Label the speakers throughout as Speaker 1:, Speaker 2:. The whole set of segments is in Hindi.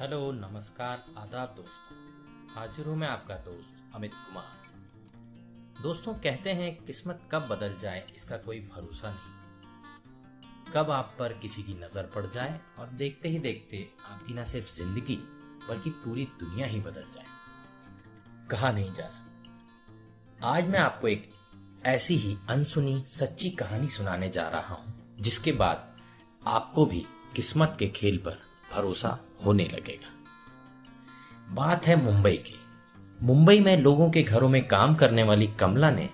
Speaker 1: हेलो, नमस्कार, आदाब दोस्तों। हाजिर हूँ मैं आपका दोस्त, अमित कुमार। दोस्तों, कहते हैं, किस्मत कब बदल जाए, इसका कोई भरोसा नहीं। कब आप पर किसी की नज़र पड़ जाए, और देखते ही देखते आपकी ना सिर्फ़ ज़िंदगी, बल्कि पूरी दुनिया ही बदल जाए। कहा नहीं जा सकता। आज मैं आपको एक ऐसी ही अनसुनी, सच्ची कहानी सुनाने जा रहा हूँ, जिसके बाद आपको भी किस्मत के खेल पर भरोसा होने लगेगा। बात है मुंबई की। मुंबई में लोगों के घरों में काम करने वाली कमला ने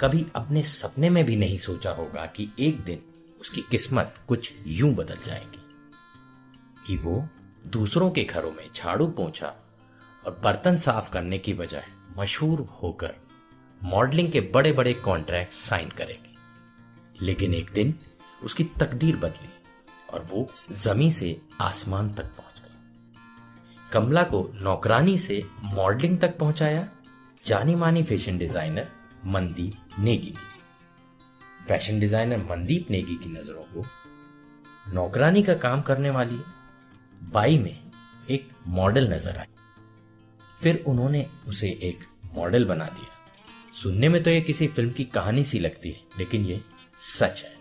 Speaker 1: कभी अपने सपने में भी नहीं सोचा होगा कि एक दिन उसकी किस्मत कुछ यूँ बदल जाएगी। कि वो दूसरों के घरों में झाड़ू पोछा और बर्तन साफ़ करने की बजाय मशहूर होकर मॉडलिंग के बड़े बड़े कॉन्ट्रैक्ट साइन करेगी। लेकिन एक दिन उसकी तकदीर बदली। और वो जमी से आसमान तक पहुँच गई। कमला को नौकरानी से मॉडलिंग तक पहुँचाया। जानी मानी fashion designer Mandeep Negi. Fashion designer Mandeep Negi की नज़रों को नौकरानी का काम करने वाली बाई में एक मॉडल नज़र आई। फिर उन्होंने उसे एक मॉडल बना दिया। सुनने में तो ये किसी फ़िल्म की कहानी सी लगती है, लेकिन ये सच है।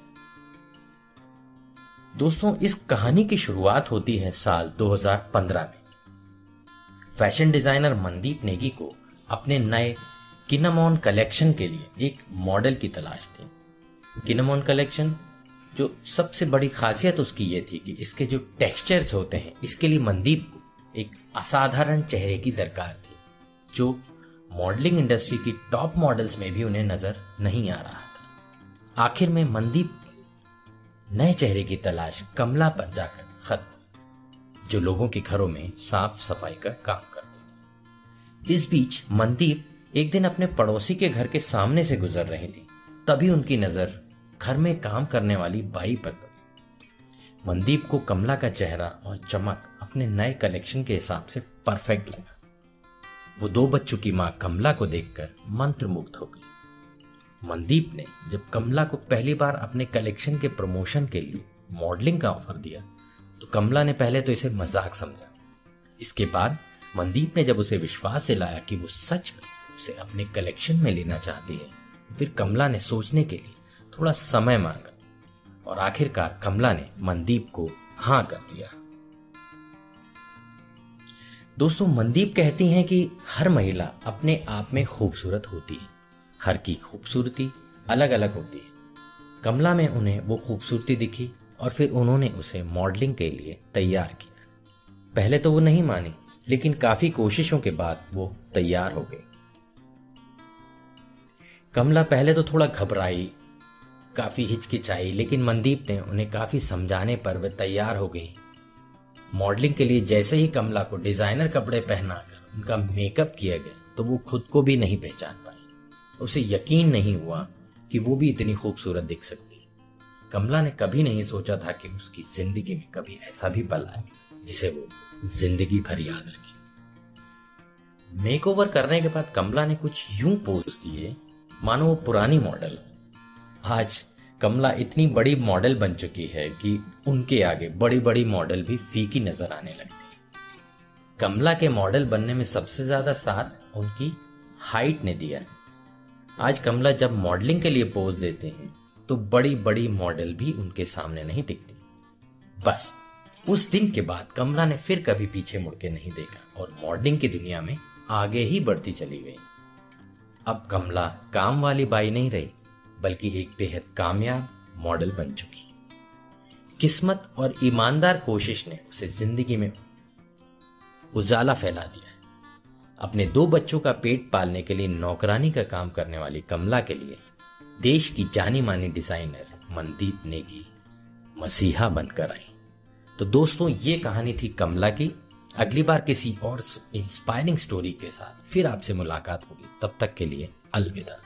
Speaker 1: दोस्तों, इस कहानी की शुरुआत होती है साल 2015 में। फ़ैशन डिज़ाइनर मनदीप नेगी को अपने नए किनामोन कलेक्शन के लिए एक मॉडल की तलाश थी। किनामोन कलेक्शन, जो सबसे बड़ी खासियत उसकी ये थी कि इसके जो टेक्सचर्स होते हैं, इसके लिए मनदीप को एक असाधारण चेहरे की दरकार थी, जो मॉडलिंग इंडस्ट्री की टॉप मॉडल्स में भी उन्हें नज़र नहीं आ रहा था। आखिर में मनदीप नए चेहरे की तलाश कमला पर जाकर खत्म। जो लोगों के घरों में साफ़ सफ़ाई का काम करती थी। इस बीच मनदीप एक दिन अपने पड़ोसी के घर के सामने से गुजर रही थी। तभी उनकी नज़र घर में काम करने वाली बाई पर पड़ी। मनदीप को कमला का चेहरा और चमक अपने नए कलेक्शन के हिसाब से परफेक्ट लगा। वो दो बच्चों की माँ कमला को देखकर मंत्रमुग्ध हो गई। मनदीप ने जब कमला को पहली बार अपने कलेक्शन के प्रमोशन के लिए मॉडलिंग का ऑफ़र दिया तो कमला ने पहले तो इसे मज़ाक समझा। इसके बाद मनदीप ने जब उसे विश्वास दिलाया कि वो सच में उसे अपने कलेक्शन में लेना चाहती है तो फिर कमला ने सोचने के लिए थोड़ा समय मांगा और आखिरकार कमला ने मनदीप को हाँ कर दिया। दोस्तों, मनदीप कहती हैं कि हर महिला अपने आप में खूबसूरत होती है। हर की खूबसूरती अलग अलग होती है। कमला में उन्हें वो खूबसूरती दिखी और फिर उन्होंने उसे मॉडलिंग के लिए तैयार किया। पहले तो वो नहीं मानी, लेकिन काफ़ी कोशिशों के बाद वो तैयार हो गई कमला पहले तो थोड़ा घबराई, काफ़ी हिचकिचाई, लेकिन मनदीप ने उन्हें काफ़ी समझाने पर वे तैयार हो गई। मॉडलिंग के लिए जैसे ही कमला को डिज़ाइनर कपड़े पहनाकर उनका मेकअप किया गया तो वो खुद को भी नहीं पहचान उसे यकीन नहीं हुआ कि वो भी इतनी खूबसूरत दिख सकती। कमला ने कभी नहीं सोचा था कि उसकी ज़िंदगी में कभी ऐसा भी पल आए, जिसे वो ज़िंदगी भर याद रखे। मेकओवर करने के बाद कमला ने कुछ यूँ पोज दिए, मानो वो पुरानी मॉडल। आज कमला इतनी बड़ी मॉडल बन चुकी है कि उनके आगे बड़ी बड़ी मॉडल भी फीकी नज़र आने लगती कमला के मॉडल बनने में सबसे ज़्यादा साथ उनकी हाइट ने दिया आज कमला जब मॉडलिंग के लिए पोज देते हैं तो बड़ी बड़ी मॉडल भी उनके सामने नहीं टिकती। बस, उस दिन के बाद कमला ने फिर कभी पीछे मुड़ के नहीं देखा और मॉडलिंग की दुनिया में आगे ही बढ़ती चली गई। अब कमला काम वाली बाई नहीं रही, बल्कि एक बेहद कामयाब मॉडल बन चुकी। किस्मत और ईमानदार कोशिश ने उसे ज़िंदगी में उजाला फैला दिया। अपने दो बच्चों का पेट पालने के लिए नौकरानी का काम करने वाली कमला के लिए देश की जानी मानी डिज़ाइनर मनदीप नेगी मसीहा बनकर आई। तो दोस्तों, ये कहानी थी कमला की। अगली बार किसी और इंस्पायरिंग स्टोरी के साथ फिर आपसे मुलाकात होगी। तब तक के लिए अलविदा।